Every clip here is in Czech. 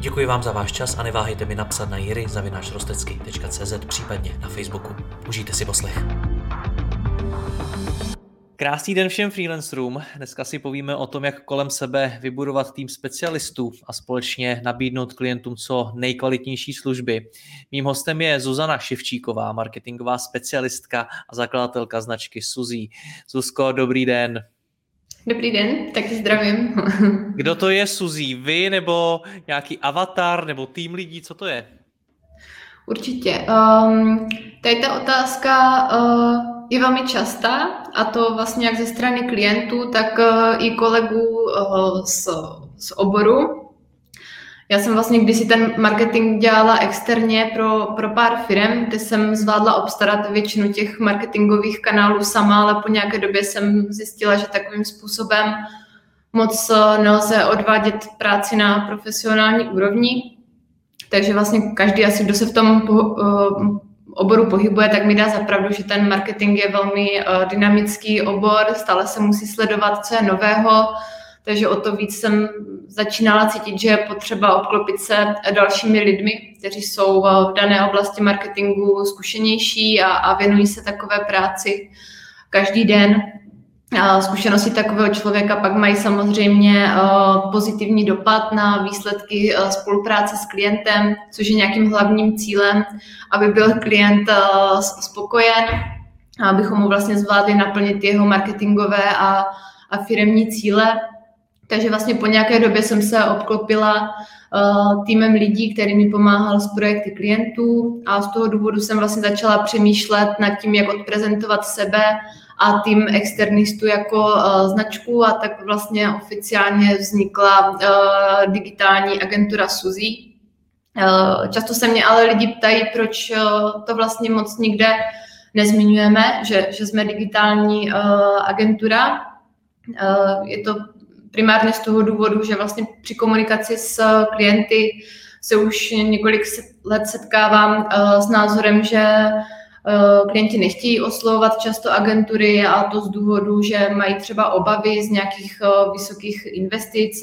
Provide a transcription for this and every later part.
Děkuji vám za váš čas a neváhejte mi napsat na jiry.rostecky.cz případně na Facebooku. Užijte si poslech. Krásný den všem freelancerům. Dneska si povíme o tom, jak kolem sebe vybudovat tým specialistů a společně nabídnout klientům co nejkvalitnější služby. Mým hostem je Zuzana Ševčíková, marketingová specialistka a zakladatelka značky Suzí. Zuzko, dobrý den. Dobrý den, taky zdravím. Kdo to je Suzí? Vy nebo nějaký avatar nebo tým lidí? Co to je? Určitě. Um, tady ta otázka uh, je velmi častá a to vlastně jak ze strany klientů, tak uh, i kolegů uh, z, z oboru. Já jsem vlastně kdysi ten marketing dělala externě pro, pro pár firm, kde jsem zvládla obstarat většinu těch marketingových kanálů sama, ale po nějaké době jsem zjistila, že takovým způsobem moc eh, nelze odvádět práci na profesionální úrovni. Takže vlastně každý asi, kdo se v tom po, uh, oboru pohybuje, tak mi dá zapravdu, že ten marketing je velmi uh, dynamický obor, stále se musí sledovat, co je nového, takže o to víc jsem začínala cítit, že je potřeba obklopit se dalšími lidmi, kteří jsou v dané oblasti marketingu zkušenější a, a věnují se takové práci každý den. A zkušenosti takového člověka pak mají samozřejmě pozitivní dopad na výsledky spolupráce s klientem, což je nějakým hlavním cílem, aby byl klient spokojen, abychom mu vlastně zvládli naplnit jeho marketingové a, a firemní cíle. Takže vlastně po nějaké době jsem se obklopila uh, týmem lidí, který mi pomáhal s projekty klientů a z toho důvodu jsem vlastně začala přemýšlet nad tím, jak odprezentovat sebe a tým externistů jako uh, značku a tak vlastně oficiálně vznikla uh, digitální agentura Suzy. Často se mě ale lidi ptají, proč to vlastně moc nikde nezmiňujeme, že, že jsme digitální agentura. Je to primárně z toho důvodu, že vlastně při komunikaci s klienty se už několik let setkávám uh, s názorem, že uh, klienti nechtějí oslovovat často agentury a to z důvodu, že mají třeba obavy z nějakých uh, vysokých investic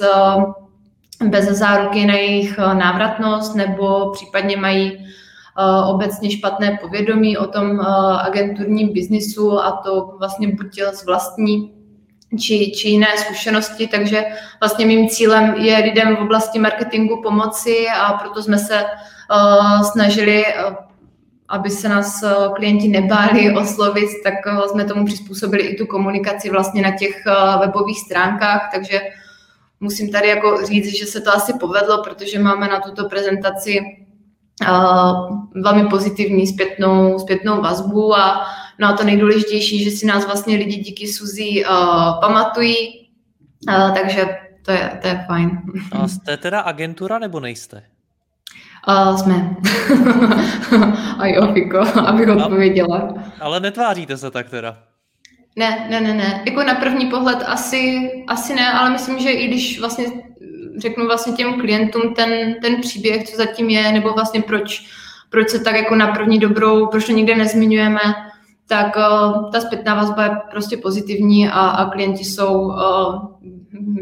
bez záruky na jejich návratnost nebo případně mají obecně špatné povědomí o tom agenturním biznisu a to vlastně buď z vlastní či, či jiné zkušenosti, takže vlastně mým cílem je lidem v oblasti marketingu pomoci a proto jsme se uh, snažili, uh, aby se nás uh, klienti nebáli oslovit, tak uh, jsme tomu přizpůsobili i tu komunikaci vlastně na těch uh, webových stránkách, takže musím tady jako říct, že se to asi povedlo, protože máme na tuto prezentaci uh, velmi pozitivní zpětnou, zpětnou vazbu a No a to nejdůležitější, že si nás vlastně lidi díky Suzy uh, pamatují, uh, takže to je, to je fajn. A jste teda agentura nebo nejste? Uh, jsme. a jo, Fiko, abych odpověděla. Ale netváříte se tak teda? Ne, ne, ne, ne. Jako na první pohled asi, asi ne, ale myslím, že i když vlastně řeknu vlastně těm klientům ten, ten příběh, co zatím je, nebo vlastně proč, proč se tak jako na první dobrou, proč to nikde nezmiňujeme, tak uh, ta zpětná vazba je prostě pozitivní a, a klienti jsou uh,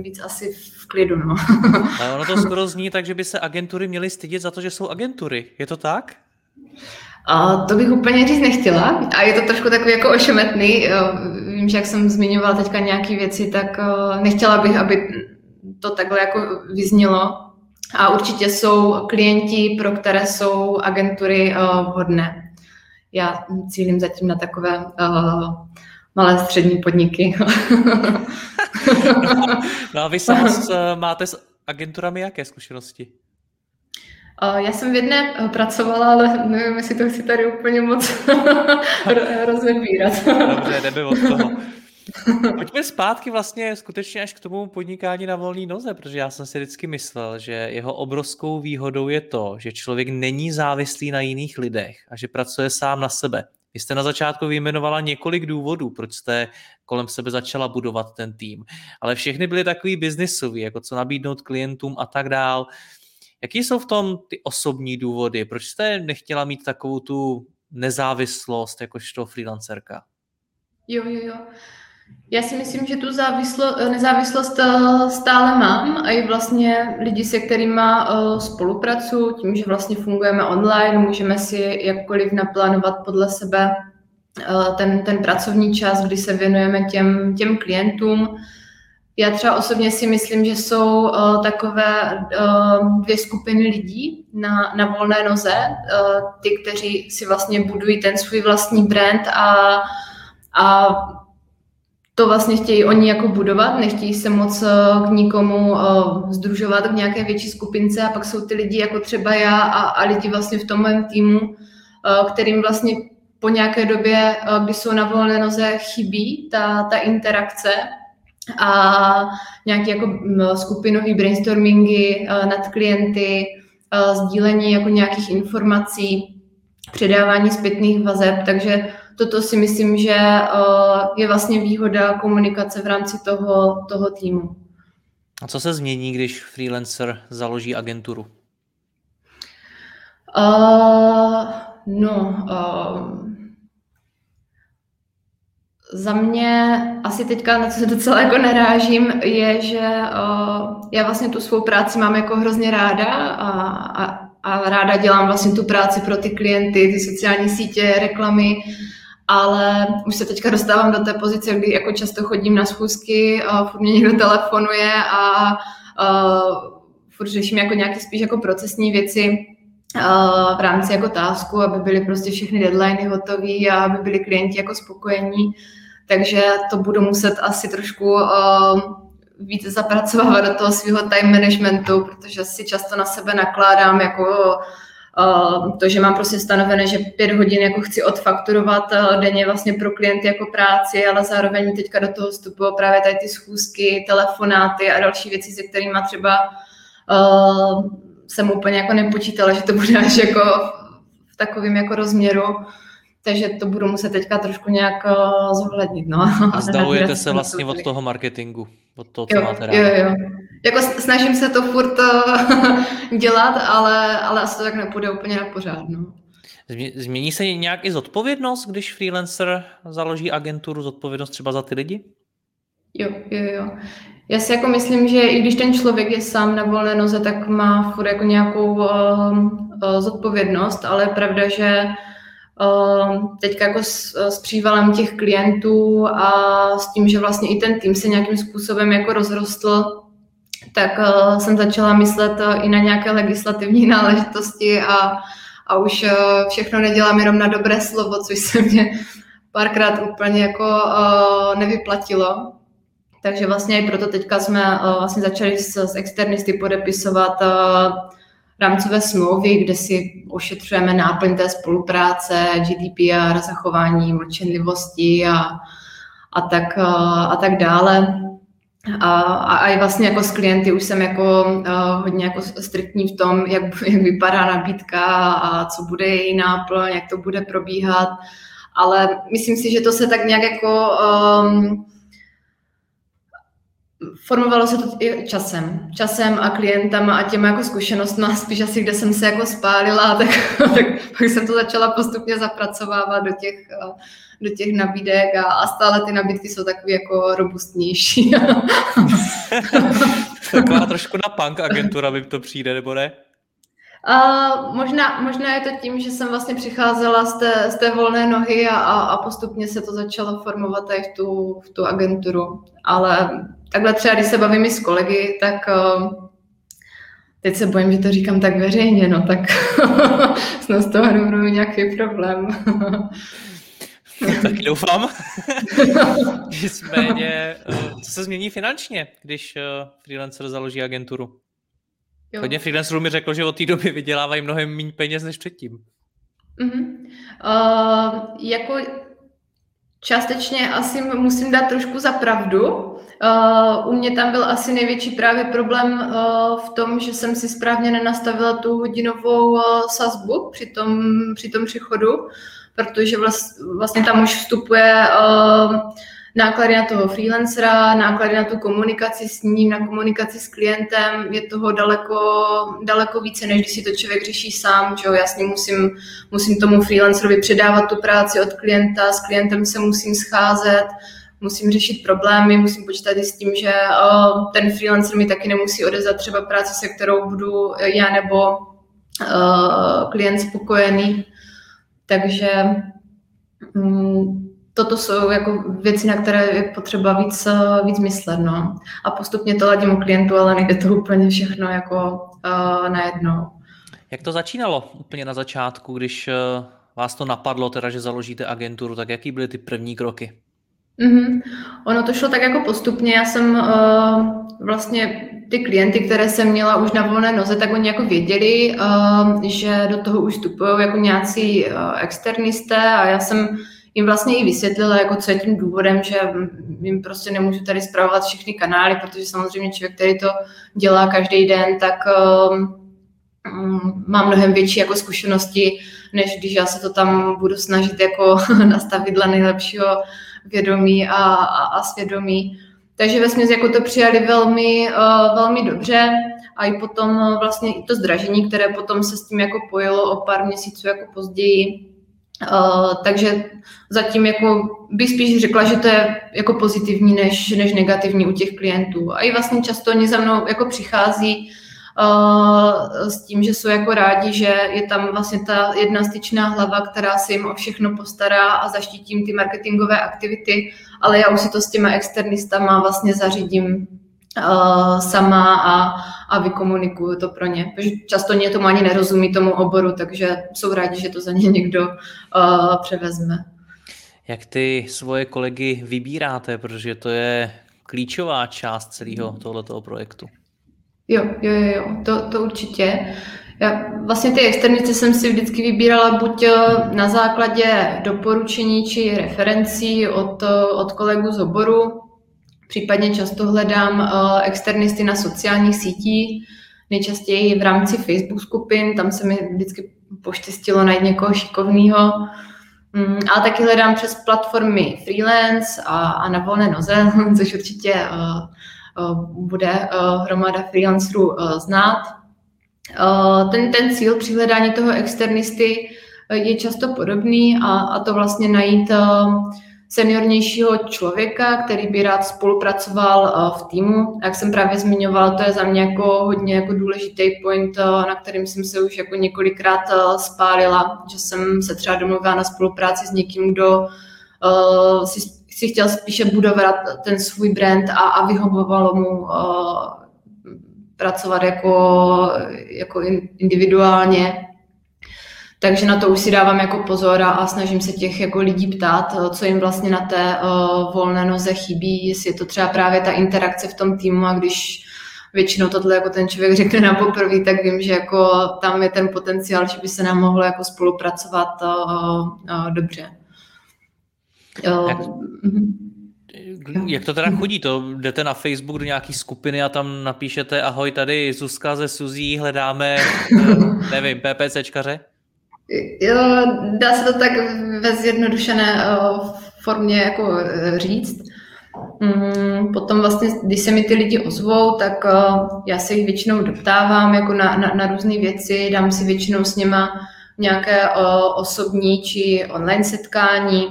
víc asi v klidu. No. a ono to skoro zní tak, že by se agentury měly stydět za to, že jsou agentury. Je to tak? A to bych úplně říct nechtěla. A je to trošku takový jako ošemetný. Vím, že jak jsem zmiňovala teďka nějaké věci, tak nechtěla bych, aby to takhle jako vyznělo. A určitě jsou klienti, pro které jsou agentury vhodné já cílím zatím na takové uh, malé střední podniky. no a vy sám eh, máte s agenturami jaké zkušenosti? Uh, já jsem v jedné pracovala, ale nevím, jestli to chci tady úplně moc rozebírat. Dobře, jdeme od toho. Pojďme zpátky vlastně skutečně až k tomu podnikání na volné noze, protože já jsem si vždycky myslel, že jeho obrovskou výhodou je to, že člověk není závislý na jiných lidech a že pracuje sám na sebe. Vy jste na začátku vyjmenovala několik důvodů, proč jste kolem sebe začala budovat ten tým, ale všechny byly takový biznisový, jako co nabídnout klientům a tak dál. Jaký jsou v tom ty osobní důvody? Proč jste nechtěla mít takovou tu nezávislost jakožto freelancerka? Jo, jo, jo. Já si myslím, že tu závislo, nezávislost eh, stále mám a i vlastně lidi, se kterými eh, spolupracuji, tím, že vlastně fungujeme online, můžeme si jakkoliv naplánovat podle sebe eh, ten, ten pracovní čas, kdy se věnujeme těm, těm klientům. Já třeba osobně si myslím, že jsou uh, takové uh, dvě skupiny lidí na, na volné noze. Uh, ty, kteří si vlastně budují ten svůj vlastní brand a, a to vlastně chtějí oni jako budovat, nechtějí se moc k nikomu uh, združovat v nějaké větší skupince a pak jsou ty lidi jako třeba já a, a lidi vlastně v tom mém týmu, uh, kterým vlastně po nějaké době, kdy jsou na volné noze, chybí ta, ta interakce a nějaké jako skupinové brainstormingy nad klienty, sdílení jako nějakých informací, předávání zpětných vazeb, takže toto si myslím, že uh, je vlastně výhoda komunikace v rámci toho, toho týmu. A co se změní, když freelancer založí agenturu? Uh, no, uh, za mě asi teďka, na co se docela jako nerážím, je, že uh, já vlastně tu svou práci mám jako hrozně ráda a, a, a ráda dělám vlastně tu práci pro ty klienty, ty sociální sítě, reklamy, ale už se teďka dostávám do té pozice, kdy jako často chodím na schůzky, uh, furt mě někdo telefonuje a uh, furt řeším jako nějaké spíš jako procesní věci, v rámci jako tásku, aby byly prostě všechny deadliny hotové a aby byli klienti jako spokojení. Takže to budu muset asi trošku uh, víc zapracovávat do toho svého time managementu, protože si často na sebe nakládám jako to, že mám prostě stanovené, že pět hodin jako chci odfakturovat uh, denně vlastně pro klienty jako práci, ale zároveň teďka do toho vstupují právě tady ty schůzky, telefonáty a další věci, se kterými třeba uh, jsem úplně jako nepočítala, že to bude až jako v takovém jako rozměru. Takže to budu muset teďka trošku nějak uh, zohlednit. No. A se vlastně od toho marketingu, od toho, co jo, máte. Jo, jo. Jako snažím se to furt uh, dělat, ale, ale asi to tak nepůjde úplně na pořád. No. Změní se nějak i zodpovědnost, když freelancer založí agenturu, zodpovědnost třeba za ty lidi? Jo, jo, jo. Já si jako myslím, že i když ten člověk je sám na volné noze, tak má furt jako nějakou uh, uh, zodpovědnost, ale je pravda, že Ehm, teďka jako s, s přívalem těch klientů a s tím, že vlastně i ten tým se nějakým způsobem jako rozrostl, tak uh, jsem začala myslet uh, i na nějaké legislativní náležitosti a, a už uh, všechno nedělám jenom na dobré slovo, což se mě párkrát úplně jako nevyplatilo. Takže vlastně i proto teďka jsme vlastně začali s, s externisty podepisovat rámcové smlouvy, kde si ošetřujeme náplň té spolupráce, GDPR, zachování mlčenlivosti a, a, tak, a tak dále. A, a, a vlastně jako s klienty už jsem jako uh, hodně jako striktní v tom, jak, jak vypadá nabídka a co bude její náplň, jak to bude probíhat. Ale myslím si, že to se tak nějak jako um, formovalo se to časem. Časem a klientama a těma jako zkušenostma, spíš asi kde jsem se jako spálila, tak, tak pak jsem to začala postupně zapracovávat do těch, do těch nabídek a, a stále ty nabídky jsou takové jako robustnější. Taková trošku na punk agentura by to přijde, nebo ne? Uh, možná, možná je to tím, že jsem vlastně přicházela z té, z té volné nohy a, a, a postupně se to začalo formovat i v tu, v tu agenturu. Ale takhle třeba, když se bavím i s kolegy, tak uh, teď se bojím, že to říkám tak veřejně, no tak snad z toho nebudu nějaký problém. Taky doufám. Nicméně, co se změní finančně, když freelancer založí agenturu? Jo. Hodně freelancerů mi řekl, že od té doby vydělávají mnohem méně peněz než předtím. Mm-hmm. Uh, jako Částečně asi musím dát trošku za pravdu. Uh, u mě tam byl asi největší právě problém uh, v tom, že jsem si správně nenastavila tu hodinovou uh, sazbu při tom, při tom přechodu, protože vlastně tam už vstupuje náklady na toho freelancera, náklady na tu komunikaci s ním, na komunikaci s klientem, je toho daleko, daleko více, než když si to člověk řeší sám, že jo, jasně musím, musím tomu freelancerovi předávat tu práci od klienta, s klientem se musím scházet, musím řešit problémy, musím počítat i s tím, že uh, ten freelancer mi taky nemusí odezat třeba práci, se kterou budu já nebo uh, klient spokojený. Takže um, toto jsou jako věci, na které je potřeba víc, víc myslet. No. A postupně to ladím u klientu, ale nejde to úplně všechno jako najednou. Jak to začínalo úplně na začátku, když vás to napadlo, teda, že založíte agenturu, tak jaký byly ty první kroky? Mm-hmm. Ono to šlo tak jako postupně. Já jsem uh, vlastně ty klienty, které jsem měla už na volné noze, tak oni jako věděli, uh, že do toho už vstupují jako nějací uh, externisté a já jsem jim vlastně i vysvětlila, jako co je tím důvodem, že jim prostě nemůžu tady zpravovat všechny kanály, protože samozřejmě člověk, který to dělá každý den, tak um, má mnohem větší jako zkušenosti, než když já se to tam budu snažit jako nastavit dle nejlepšího vědomí a, a, a svědomí. Takže ve směs jako to přijali velmi, uh, velmi dobře a i potom vlastně i to zdražení, které potom se s tím jako pojilo o pár měsíců jako později, Uh, takže zatím jako bych spíš řekla, že to je jako pozitivní než, než negativní u těch klientů. A i vlastně často oni za mnou jako přichází uh, s tím, že jsou jako rádi, že je tam vlastně ta jedna styčná hlava, která si jim o všechno postará a zaštítím ty marketingové aktivity, ale já už si to s těma externistama vlastně zařídím uh, sama a, a vykomunikuju to pro ně. Protože často ně tomu ani nerozumí tomu oboru, takže jsou rádi, že to za ně někdo uh, převezme. Jak ty svoje kolegy vybíráte, protože to je klíčová část celého tohoto projektu? Jo, jo, jo, to, to určitě. Já vlastně ty externice jsem si vždycky vybírala buď na základě doporučení či referencí od, od kolegů z oboru, Případně často hledám uh, externisty na sociálních sítích, nejčastěji v rámci Facebook skupin, tam se mi vždycky poštěstilo najít někoho šikovného. Mm, ale taky hledám přes platformy freelance a, a na volné noze, což určitě bude uh, hromada freelancerů uh, znát. Ten, ten cíl při hledání toho externisty je často podobný a, a to vlastně najít seniornějšího člověka, který by rád spolupracoval eh, v týmu. Jak jsem právě zmiňovala, to je za mě jako hodně jako důležitý point, eh, na kterým jsem se už jako několikrát eh, spálila, že jsem se třeba domluvila na spolupráci s někým, kdo si, si chtěl spíše budovat ten svůj brand a, a vyhovovalo mu pracovat jako, jako individuálně takže na to už si dávám jako pozor a, a snažím se těch jako lidí ptát, eh, co jim vlastně na té uh, volné noze chybí, jestli je to třeba právě ta interakce v tom týmu a když většinou tohle jako ten člověk řekne na poprvé, tak vím, že jako tam je ten potenciál, že by se nám mohlo jako spolupracovat uh, uh, dobře. Jak, mhm. jak to teda chodí? To jdete na Facebook do nějaký skupiny a tam napíšete ahoj, tady Zuzka ze Suzí, hledáme, nevím, PPCčkaře? Jo, dá se to tak ve zjednodušené eh, formě jako eh, říct. Mm, potom vlastně, když se mi ty lidi ozvou, tak eh, já se jich většinou doptávám jako na, na, na různé věci, dám si většinou s něma nějaké osobní či online setkání,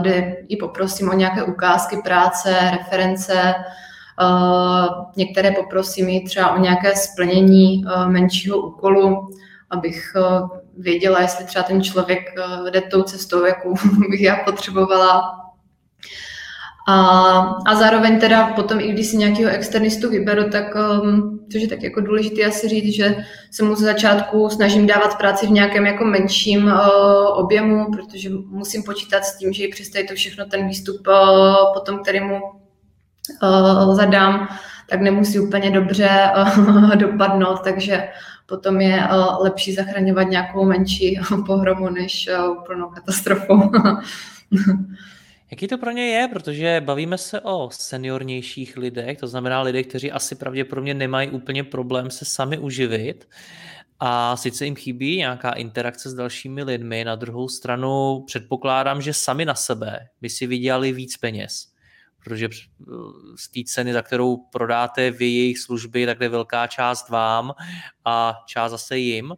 kde i poprosím o nějaké ukázky práce, reference, některé poprosím i třeba o nějaké splnění menšího úkolu, abych věděla, jestli třeba ten člověk eh, jde tou cestou, jakou bych já potřebovala. A, a zároveň teda potom, i když si nějakého externistu vyberu, tak um, což je tak jako důležité asi říct, že se mu ze začátku snažím dávat práci v nějakém jako menším uh, objemu, protože musím počítat s tím, že přes to všechno ten výstup uh, potom, který mu uh, zadám, tak nemusí úplně dobře dopadnout, takže potom je lepší zachraňovat nějakou menší pohromu než úplnou katastrofu. Jaký to pro ně je? Protože bavíme se o seniornějších lidech, to znamená lidé, kteří asi pravděpodobně nemají úplně problém se sami uživit. A sice jim chybí nějaká interakce s dalšími lidmi, na druhou stranu předpokládám, že sami na sebe by si vydělali víc peněz, protože z té ceny, za kterou prodáte vy jejich služby, tak je velká část vám a část zase jim,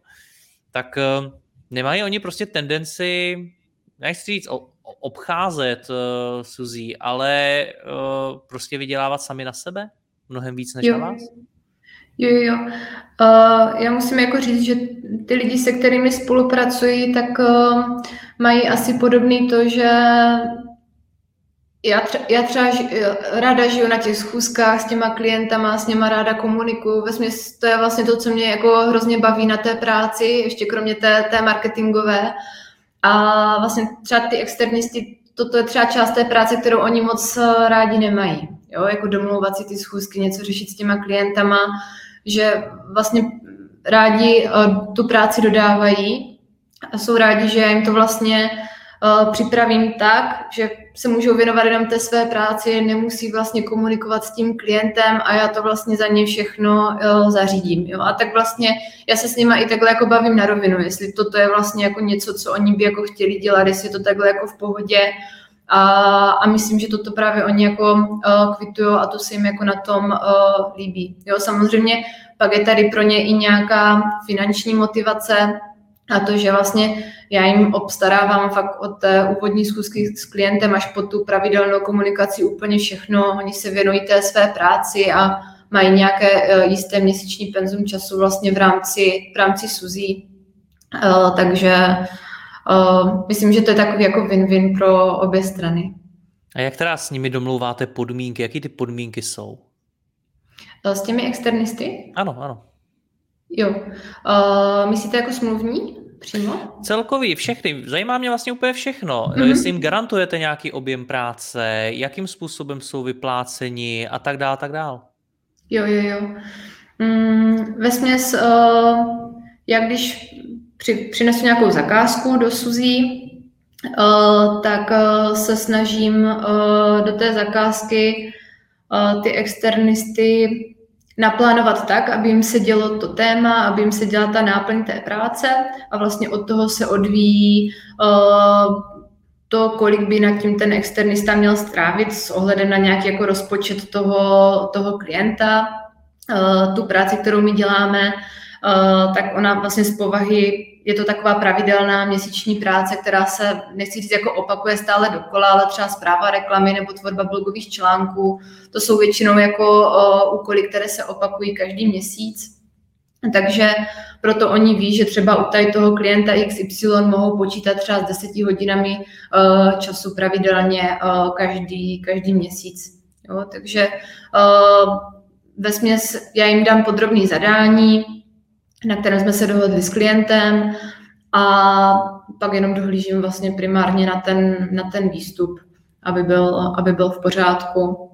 tak eh, nemají oni prostě tendenci, nechci říct obcházet uh, Suzy, ale uh, prostě vydělávat sami na sebe mnohem víc než jo. na vás? Jo, jo. Uh, já musím jako říct, že ty lidi, se kterými spolupracují, tak uh, mají asi podobný to, že já, tře- já třeba ži- ráda žiju na těch schůzkách s těma klientama, s něma ráda komunikuju. Vesměs to je vlastně to, co mě jako hrozně baví na té práci, ještě kromě té, té marketingové. A vlastně třeba ty externisty, toto je třeba část té práce, kterou oni moc eh, rádi nemají. Jo, jako domlouvat si ty schůzky, něco řešit s těma klientama, že vlastně rádi eh, tu práci dodávají a jsou rádi, že jim to vlastně uh, připravím tak, že se můžou věnovat jenom té své práci, nemusí vlastně komunikovat s tím klientem a já to vlastně za ně všechno uh, zařídím. Jo? A tak vlastně já se s nimi i takhle jako bavím na rovinu, jestli toto je vlastně jako něco, co oni by jako chtěli dělat, jestli je to takhle jako v pohodě, a, a myslím, že toto právě oni jako uh, kvitují a to se jim jako na tom uh, líbí. Jo, samozřejmě pak je tady pro ně i nějaká finanční motivace, a to, že vlastně já jim obstarávám fakt od té úvodní schůzky s klientem až po tu pravidelnou komunikaci úplně všechno. Oni se věnují té své práci a mají nějaké uh, jisté měsíční penzum času vlastně v rámci, v rámci SUZí. Uh, takže uh, myslím, že to je takový jako win-win pro obě strany. A jak teda s nimi domlouváte podmínky? Jaký ty podmínky jsou? S těmi externisty? Ano, ano. Jo. Uh, myslíte jako smluvní přímo? Celkový, všechny. Zajímá mě vlastně úplně všechno. Mm-hmm. Jestli jim garantujete nějaký objem práce, jakým způsobem jsou vypláceni a tak dále, tak dále. Jo, jo, jo. Mm, ve směs, uh, jak když při, přinesu nějakou zakázku do Suzí, uh, tak uh, se snažím uh, do té zakázky uh, ty externisty naplánovat tak, aby jim se dělo to téma, aby jim se děla ta náplň té práce a vlastně od toho se odvíjí uh, to, kolik by nad tím ten externista měl strávit s ohledem na nějaký jako rozpočet toho, toho klienta. Uh, tu práci, kterou my děláme, tak ona vlastně z povahy je to taková pravidelná měsíční práce, která se, nechci říct, jako opakuje stále dokola, ale třeba zpráva reklamy nebo tvorba blogových článků, to jsou většinou jako uh, úkoly, které se opakují každý měsíc. Takže proto oni ví, že třeba u tady toho klienta XY mohou počítat třeba s deseti hodinami uh, času pravidelně každý, každý měsíc. Jo, takže ve směs já jim dám podrobný zadání, na kterém jsme se dohodli s klientem a pak jenom dohlížím vlastně primárně na ten, na ten výstup, aby byl, aby byl v pořádku.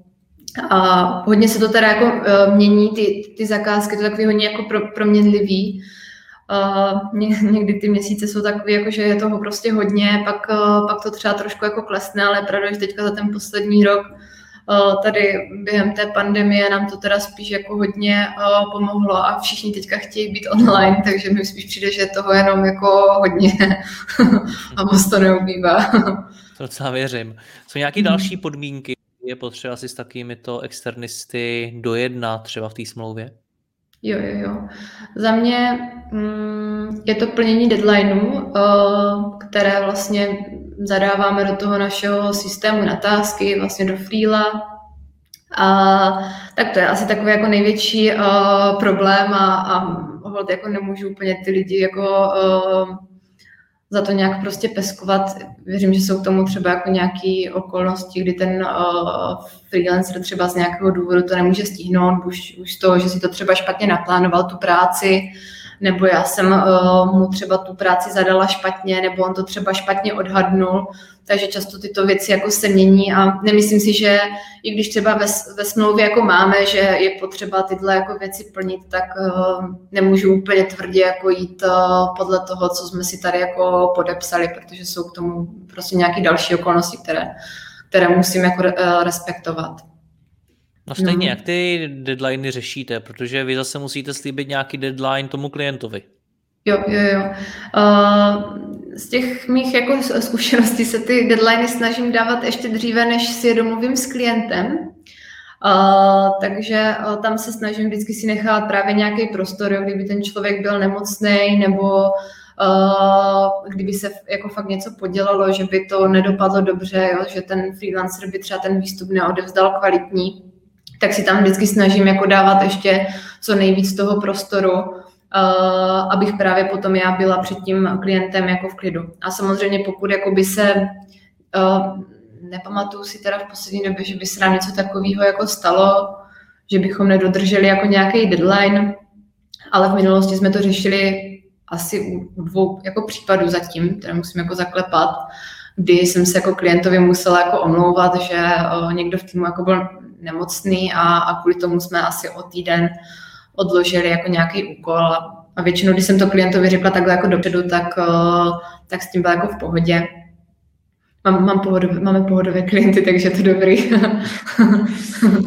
A hodně se to teda jako uh, mění, ty, ty zakázky, to takový hodně jako pro, proměnlivý. Uh, někdy ty měsíce jsou takové, jako že je toho prostě hodně, pak, uh, pak to třeba trošku jako klesne, ale pravda, že teďka za ten poslední rok tady během té pandemie nám to teda spíš jako hodně pomohlo a všichni teďka chtějí být online, takže mi spíš přijde, že toho jenom jako hodně a moc to neubývá. To docela věřím. Jsou nějaké hmm. další podmínky, je potřeba si s takými to externisty dojednat třeba v té smlouvě? Jo, jo, jo. Za mě mm, je to plnění deadlineu, uh, které vlastně zadáváme do toho našeho systému na tásky, vlastně do Freela. A tak to je asi takový jako největší uh, problém a, a jako nemůžu úplně ty lidi jako uh, za to nějak prostě peskovat. Věřím, že jsou k tomu třeba jako nějaké okolnosti, kdy ten uh, freelancer třeba z nějakého důvodu to nemůže stihnout, už, už to, že si to třeba špatně naplánoval tu práci, nebo já jsem uh, mu třeba tu práci zadala špatně, nebo on to třeba špatně odhadnul, takže často tyto věci jako se mění a nemyslím si, že i když třeba ve, ve smlouvě jako máme, že je potřeba tyhle jako věci plnit, tak uh, nemůžu úplně tvrdě jako jít uh, podle toho, co jsme si tady jako podepsali, protože jsou k tomu prostě nějaké další okolnosti, které, které musím jako uh, respektovat. No stejně, no. jak ty deadliny řešíte, protože vy zase musíte slíbit nějaký deadline tomu klientovi. Jo, jo, jo. Uh, z těch mých jako zkušeností se ty deadliny snažím dávat ještě dříve, než si je domluvím s klientem. Uh, takže uh, tam se snažím vždycky si nechat právě nějaký prostor, jo, kdyby ten člověk byl nemocný nebo uh, kdyby se jako fakt něco podělalo, že by to nedopadlo dobře, jo, že ten freelancer by třeba ten výstup neodevzdal kvalitní, tak si tam vždycky snažím jako dávat ještě co nejvíc toho prostoru, uh, abych právě potom já byla před tím klientem jako v klidu. A samozřejmě pokud jako by se, uh, nepamatuju si teda v poslední době, že by se nám něco takového jako stalo, že bychom nedodrželi jako nějaký deadline, ale v minulosti jsme to řešili asi u dvou jako případů zatím, které musím jako zaklepat, kdy jsem se jako klientovi musela jako omlouvat, že uh, někdo v týmu jako byl nemocný a, a kvůli tomu jsme asi o týden odložili jako nějaký úkol a většinou, když jsem to klientovi řekla takhle jako dopředu, tak, uh, tak s tím byla jako v pohodě. Mám, mám pohodové, máme pohodové klienty, takže je to dobrý.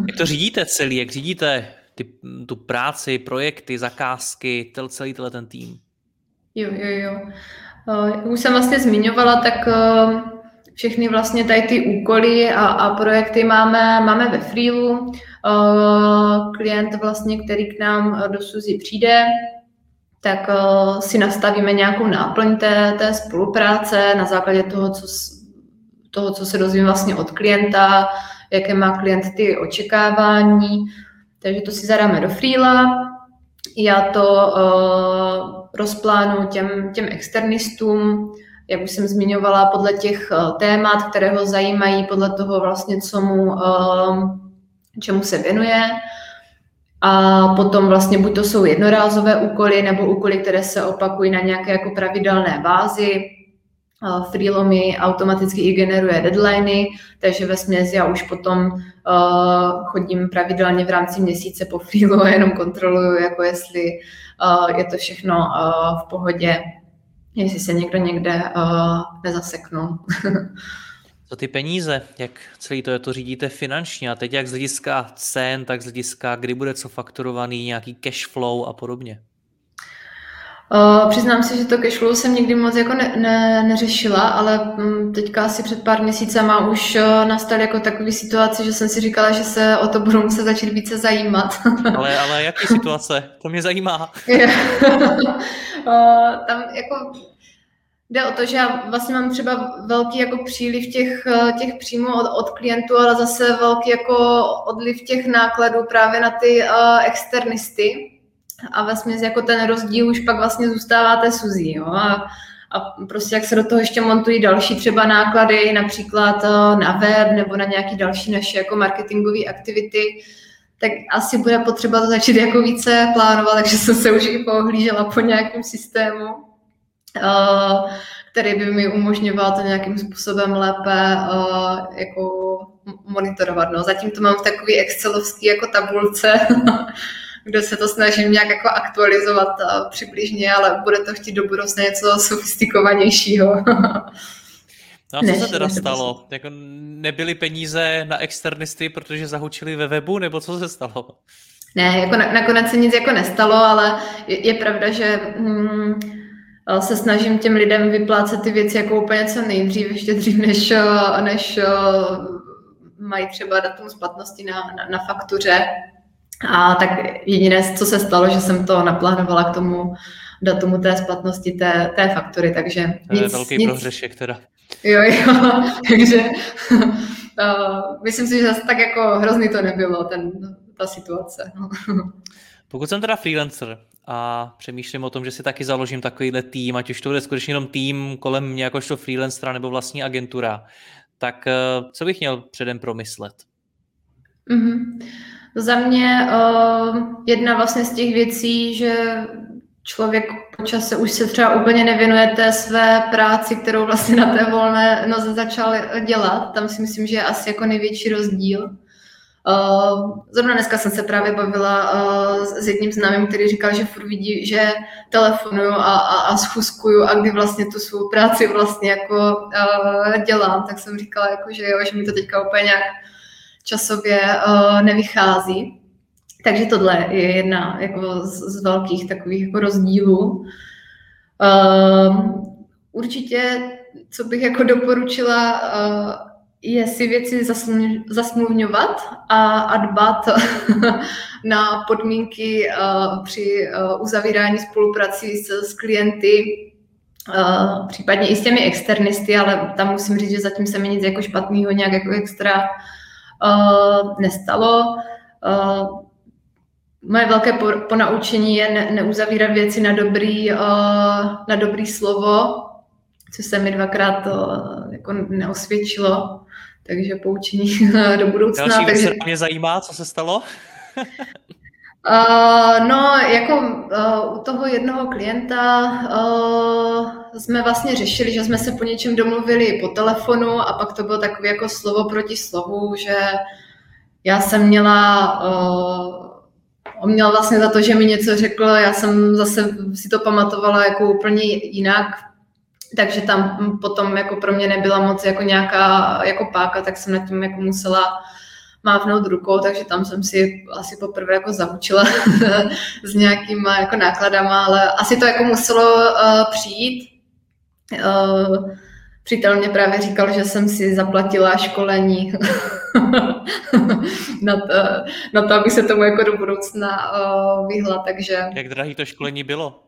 jak to řídíte celý? Jak řídíte ty, tu práci, projekty, zakázky, celý ten tým? Jo, jo, jo. Jak už jsem vlastně zmiňovala, tak uh, všechny vlastně tady ty úkoly a, a projekty máme, máme ve Freelu. Uh, klient vlastně, který k nám do Suzy přijde, tak si nastavíme nějakou náplň té, té spolupráce na základě toho, co, toho, co se dozvím vlastně od klienta, jaké má klient ty očekávání. Takže to si zadáme do Freela. Já to rozplánu těm, těm externistům, jak už jsem zmiňovala, podle těch uh, témat, které ho zajímají, podle toho vlastně, co mu, uh, čemu se věnuje. A potom vlastně buď to jsou jednorázové úkoly, nebo úkoly, které se opakují na nějaké jako pravidelné bázi. Freelo mi automaticky i generuje deadliny, takže ve směs já už potom chodím pravidelně v rámci měsíce po Freelu a jenom kontroluju, jako jestli uh, je to všechno uh, v pohodě, jestli se někdo někde nezaseknul. Co ty peníze, jak celý to, je to řídíte finančně a teď jak z hlediska cen, tak z hlediska, kdy bude co fakturovaný, nějaký cash flow a podobně? Uh, přiznám se, že to cashflow jsem nikdy moc jako ne, ne, neřešila, ale um, teďka asi před pár měsícema už uh, nastal jako takový situace, že jsem si říkala, že se o to budu muset začít více zajímat. ale, ale jaké situace? To mě zajímá. uh, tam jako Jde o to, že já vlastně mám třeba velký jako příliv těch, těch příjmů od, od klientů, ale zase velký jako odliv těch nákladů právě na ty uh, externisty a vlastně jako ten rozdíl už pak vlastně zůstává té Suzy, jo, a, a prostě jak se do toho ještě montují další třeba náklady, například uh, na web nebo na nějaké další naše jako marketingové aktivity, tak asi bude potřeba to začít jako více plánovat, takže jsem se už i pohlížela po nějakém systému. Uh, který by mi umožňoval to nějakým způsobem lépe uh, jako monitorovat. No, zatím to mám v takový excelovský jako tabulce, kde se to snažím nějak jako aktualizovat uh, přibližně, ale bude to chtít do budoucna něco sofistikovanějšího. No a co se teda stalo? Jako nebyly peníze na externisty, protože zahučili ve webu, nebo co se stalo? Ne, jako na, nakonec se nic jako nestalo, ale je, je pravda, že hm, se snažím těm lidem vyplácet ty věci jako úplně co nejdřív, ještě dřív, než, než mají třeba datum splatnosti na, na, na faktuře. A tak jediné, co se stalo, že jsem to naplánovala k tomu datumu té splatnosti té, té faktury, takže to je velký nic, prohřešek teda. Jo, jo, takže uh, myslím si, že zase tak jako hrozný to nebylo, ten, ta situace. No. Pokud jsem teda freelancer a přemýšlím o tom, že si taky založím takovýhle tým, ať už to bude skutečně jenom tým kolem mě jakožto freelancera nebo vlastní agentura, tak eh, co bych měl předem promyslet? Mm-hmm. Za mě uh, jedna vlastně z těch věcí, že člověk po čase už se třeba úplně nevěnuje té své práci, kterou vlastně na té volné noze začal dělat. Tam si myslím, že je asi jako největší rozdíl. Uh, zrovna dneska jsem se právě bavila uh, s jedním známým, který říkal, že furt vidí, že telefonuju a, a, a schůzkuju a kdy vlastně tu svou práci vlastně jako uh, dělám, tak jsem říkala, jako, že jo, že mi to teďka úplně nějak časově uh, nevychází. Takže tohle je jedna jako z, z velkých takových jako rozdílů. Uh, určitě, co bych jako doporučila, uh, je si věci zasmluvňovat a, a dbat na podmínky při uzavírání spolupráci s, s klienty, případně i s těmi externisty, ale tam musím říct, že zatím se mi nic jako špatného nějak jako extra uh, nestalo. Uh, moje velké ponaučení je ne, neuzavírat věci na dobrý, uh, na dobrý slovo, co se mi dvakrát uh, jako neosvědčilo, takže poučení do budoucna. Další takže... mě zajímá, co se stalo? Uh, no, jako uh, u toho jednoho klienta uh, jsme vlastně řešili, že jsme se po něčem domluvili po telefonu a pak to bylo takové jako slovo proti slovu, že já jsem měla uh, on měl vlastně za to, že mi něco řekl, já jsem zase si to pamatovala jako úplně jinak, takže tam potom jako pro mě nebyla moc jako nějaká jako páka, tak jsem nad tím jako musela mávnout rukou, takže tam jsem si asi poprvé jako zahučila s nějakýma jako nákladama, ale asi to jako muselo uh, přijít. Uh, Přítel mě právě říkal, že jsem si zaplatila školení na, to, na to, aby se tomu jako do budoucna uh, vyhla, takže... Jak drahý to školení bylo?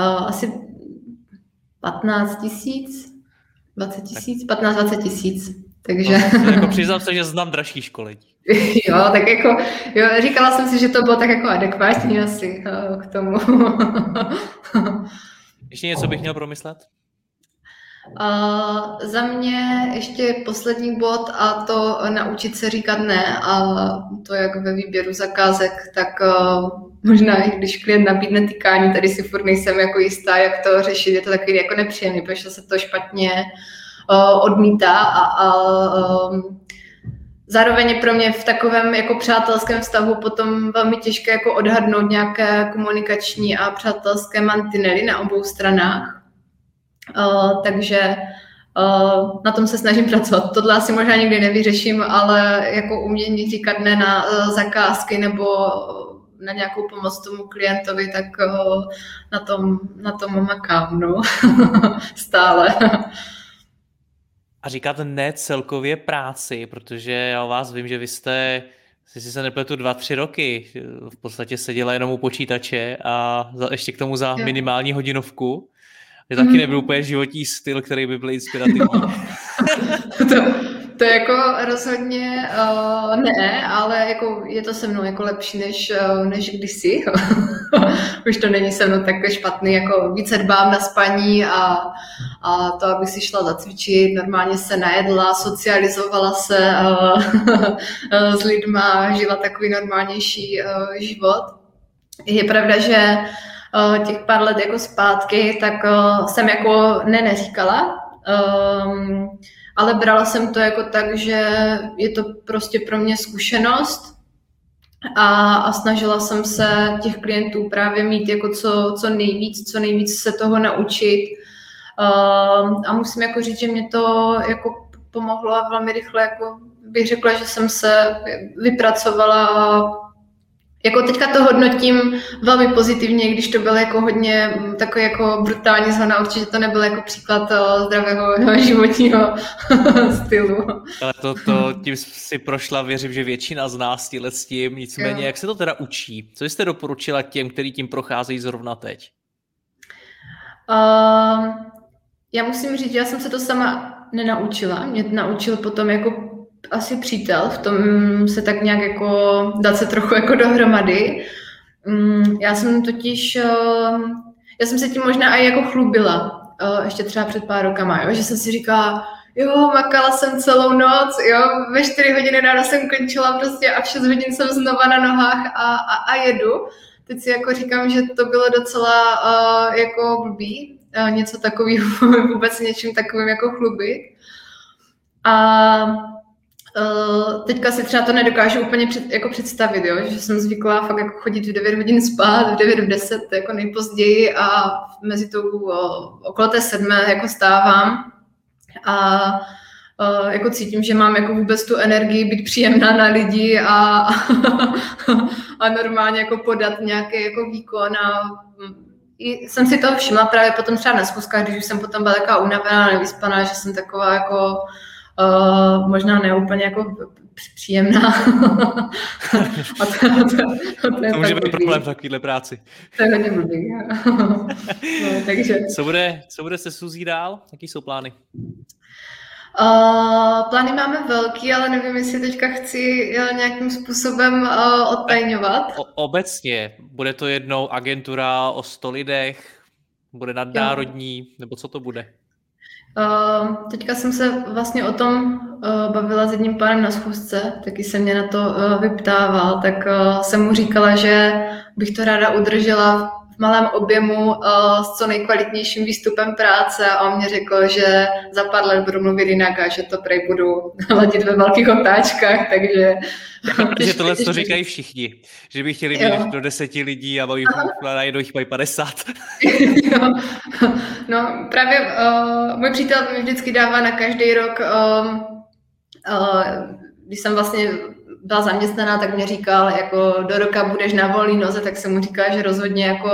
Uh, asi 15 tisíc, 20 tisíc, 15-20 tisíc, takže... No, jako přiznám se, že znám dražší školení. jo, tak jako, jo, říkala jsem si, že to bylo tak jako adekvátní asi uh, k tomu. Ještě něco bych měl promyslet? Uh, za mě ještě poslední bod a to naučit se říkat ne a to jak ve výběru zakázek, tak uh, možná i když klient nabídne tykání, tady si furt nejsem jako jistá, jak to řešit, je to takový jako nepříjemný, protože se to špatně uh, odmítá a, a um, Zároveň je pro mě v takovém jako přátelském vztahu potom velmi těžké jako odhadnout nějaké komunikační a přátelské mantinely na obou stranách. Uh, takže uh, na tom se snažím pracovat. Tohle asi možná nikdy nevyřeším, ale jako umění říkat ne na uh, zakázky nebo na nějakou pomoc tomu klientovi, tak na tom, na tom makám, no. Stále. A říkáte ne celkově práci, protože já o vás vím, že vy jste si se nepletu dva, tři roky, v podstatě seděla jenom u počítače a za, ještě k tomu za minimální hodinovku že taky mhm. nebyl úplně životní styl, který by byl inspirativní. No. to, to jako rozhodně uh, ne, ale jako je to se mnou jako lepší než, uh, než kdysi. Už to není se mnou tak špatný, jako více dbám na spaní a, a to, aby si šla zacvičit, normálně se najedla, socializovala se uh, s lidma, žila takový normálnější uh, život. Je pravda, že uh, těch pár let jako zpátky, tak uh, jsem jako ne neříkala, um, ale brala jsem to jako tak, že je to prostě pro mě zkušenost a, a snažila jsem se těch klientů právě mít jako co, co nejvíc, co nejvíc se toho naučit. Uh, a musím jako říct, že mě to jako pomohlo a velmi rychle jako bych řekla, že jsem se vypracovala jako teďka to hodnotím velmi pozitivně, když to bylo jako hodně mm, takový jako brutální zhona, určitě to nebyl jako příklad eh, zdravého životního stylu. Ale to, to tím si prošla, věřím, že většina z nás tíhle s tím, nicméně, jo. jak se to teda učí? Co jste doporučila těm, kteří tím procházejí zrovna teď? Uh, já musím říct, že já jsem se to sama nenaučila. Mě naučil potom jako asi přítel v tom se tak nějak jako dát se trochu jako dohromady. Mm, já jsem totiž, eh, já jsem se tím možná i jako chlubila, eh, ještě třeba před pár rokama, jo, že jsem si říkala, jo, makala jsem celou noc, jo, ve 4 hodiny ráno jsem končila prostě a v 6 hodin jsem znova na nohách a, a, a jedu. teď si jako říkám, že to bylo docela uh, jako blbý, uh, něco takového, vůbec něčím takovým jako chlubit. A uh, teďka si třeba to nedokážu úplně před, jako představit, jo? že jsem zvyklá fakt jako chodit v 9 hodin spát, v 9, v 10 jako nejpozději a mezi tou uh, okolo té sedmé jako stávám. A uh, jako cítím, že mám jako vůbec tu energii být příjemná na lidi a, a normálně jako podat nějaký jako výkon a i jsem si toho všimla právě potom třeba na schůzkách, když už jsem potom byla taková unavená, nevyspaná, že jsem taková jako uh, možná neúplně jako příjemná. a to, to, to, to, to může být problém v takovéhle práci. To je hodně blbý. no, takže... co, bude, co bude se Suzí dál? Jaký jsou plány? Uh, plány máme velký, ale nevím, jestli teďka chci uh, nějakým způsobem uh, odtajňovat. O, obecně, bude to jednou agentura o 100 lidech, bude nadnárodní, jo. nebo co to bude? Uh, teďka jsem se vlastně o tom uh, bavila s jedním pánem na schůzce, taky se mě na to uh, vyptával, tak uh, jsem mu říkala, že bych to ráda udržela malém objemu s co nejkvalitnějším výstupem práce a on mě řekl, že za pár let budu mluvit jinak a že to prej budu ladit ve velkých otáčkách, takže... že tohle to říkají všichni, že by chtěli mít do deseti lidí a ukládají do jich 50. jo. No právě uh, můj přítel mi vždycky dává na každý rok uh, uh, když jsem vlastně byla zaměstnaná, tak mě říkal, jako do roka budeš na volný noze, tak jsem mu říkala, že rozhodně jako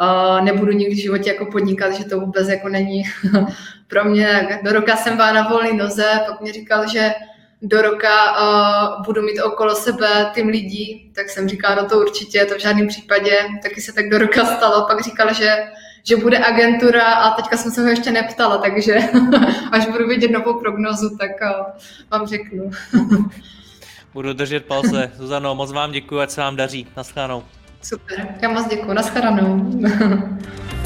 uh, nebudu nikdy v životě jako podnikat, že to vůbec jako není pro mě. Do roka jsem byla na volný noze, pak mě říkal, že do roka uh, budu mít okolo sebe tým lidí, tak jsem říkala, no to určitě, to v žádném případě, taky se tak do roka stalo, pak říkal, že že bude agentura a teďka jsem se ho ještě neptala, takže až budu vidět novou prognozu, tak uh, vám řeknu. Budu držet palce. Zuzano, moc vám děkuji, ať se vám daří. Naschledanou. Super, já moc děkuji. Naschledanou.